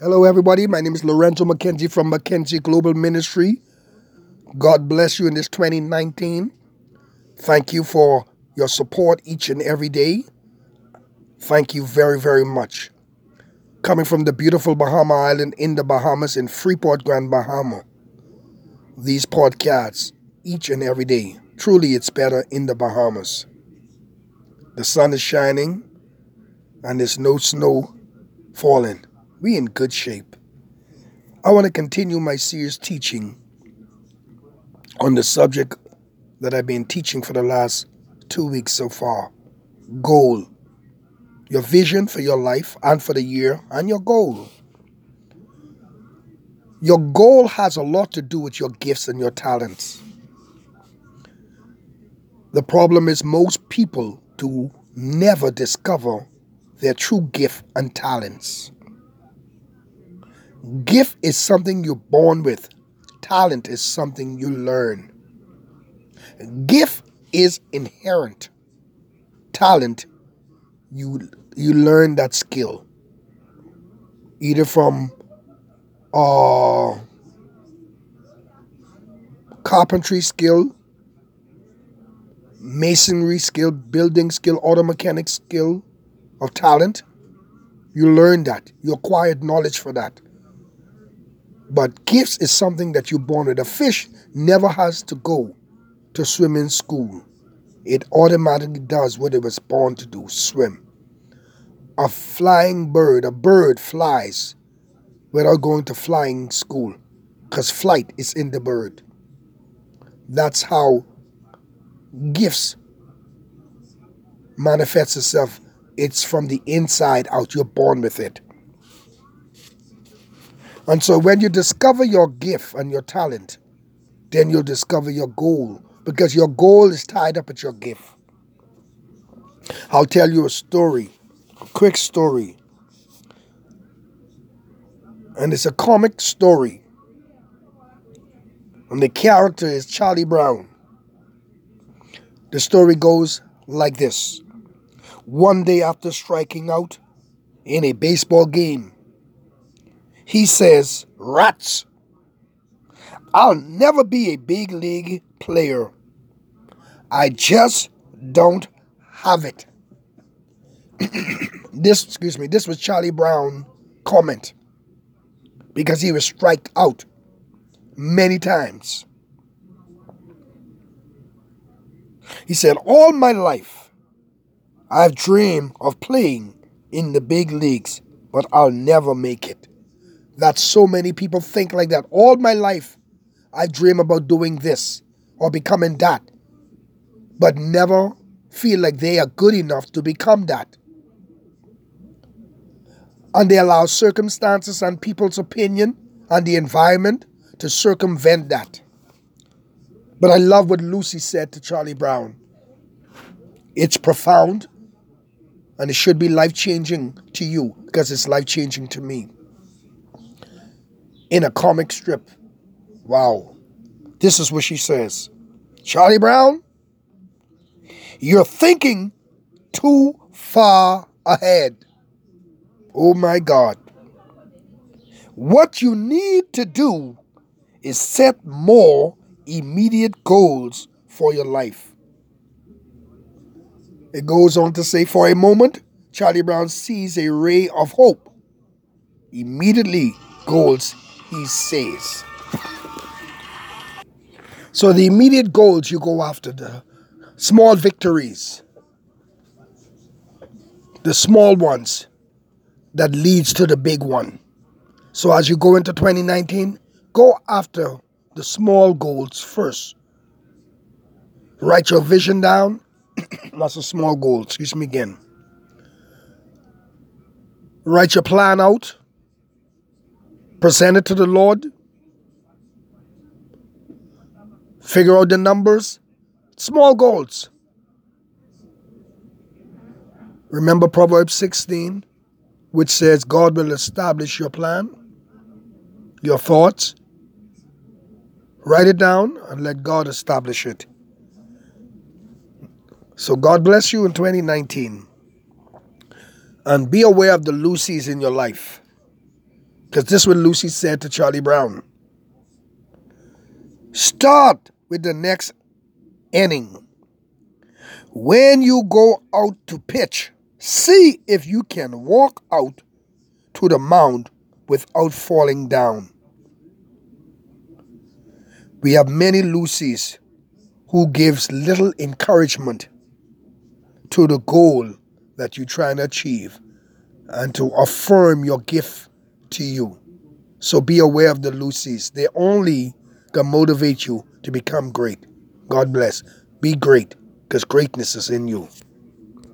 Hello, everybody. My name is Lorenzo McKenzie from McKenzie Global Ministry. God bless you in this 2019. Thank you for your support each and every day. Thank you very, very much. Coming from the beautiful Bahama Island in the Bahamas in Freeport, Grand Bahama. These podcasts each and every day. Truly, it's better in the Bahamas. The sun is shining and there's no snow falling we in good shape. I want to continue my series teaching on the subject that I've been teaching for the last two weeks so far. Goal. Your vision for your life and for the year and your goal. Your goal has a lot to do with your gifts and your talents. The problem is most people do never discover their true gift and talents. Gift is something you're born with, talent is something you learn. Gift is inherent. Talent, you you learn that skill. Either from uh, carpentry skill, masonry skill, building skill, auto mechanic skill of talent. You learn that. You acquired knowledge for that. But gifts is something that you're born with. A fish never has to go to swimming school. It automatically does what it was born to do swim. A flying bird, a bird flies without going to flying school because flight is in the bird. That's how gifts manifest itself. It's from the inside out. You're born with it. And so when you discover your gift and your talent, then you'll discover your goal because your goal is tied up with your gift. I'll tell you a story, a quick story. And it's a comic story. And the character is Charlie Brown. The story goes like this One day after striking out in a baseball game, he says, Rats. I'll never be a big league player. I just don't have it. this, excuse me, this was Charlie Brown comment because he was striked out many times. He said, All my life, I've dreamed of playing in the big leagues, but I'll never make it that so many people think like that. All my life, I dream about doing this or becoming that, but never feel like they are good enough to become that. And they allow circumstances and people's opinion and the environment to circumvent that. But I love what Lucy said to Charlie Brown. It's profound and it should be life changing to you because it's life changing to me in a comic strip. Wow. This is what she says Charlie Brown, you're thinking too far ahead. Oh my God. What you need to do is set more immediate goals for your life. It goes on to say, for a moment, Charlie Brown sees a ray of hope. Immediately, goals he says. So the immediate goals you go after, the small victories, the small ones that leads to the big one. So as you go into 2019, go after the small goals first. Write your vision down. That's a small goal. Excuse me again. Write your plan out present it to the Lord, figure out the numbers, small goals. Remember Proverbs 16, which says, God will establish your plan, your thoughts. Write it down and let God establish it. So, God bless you in 2019. And be aware of the Lucy's in your life Because this is what Lucy said to Charlie Brown. Start with the next inning. When you go out to pitch, see if you can walk out to the mound without falling down. We have many Lucy's who gives little encouragement to the goal that you're trying to achieve and to affirm your gift to you. So be aware of the Lucy's. They only can motivate you to become great. God bless. Be great because greatness is in you.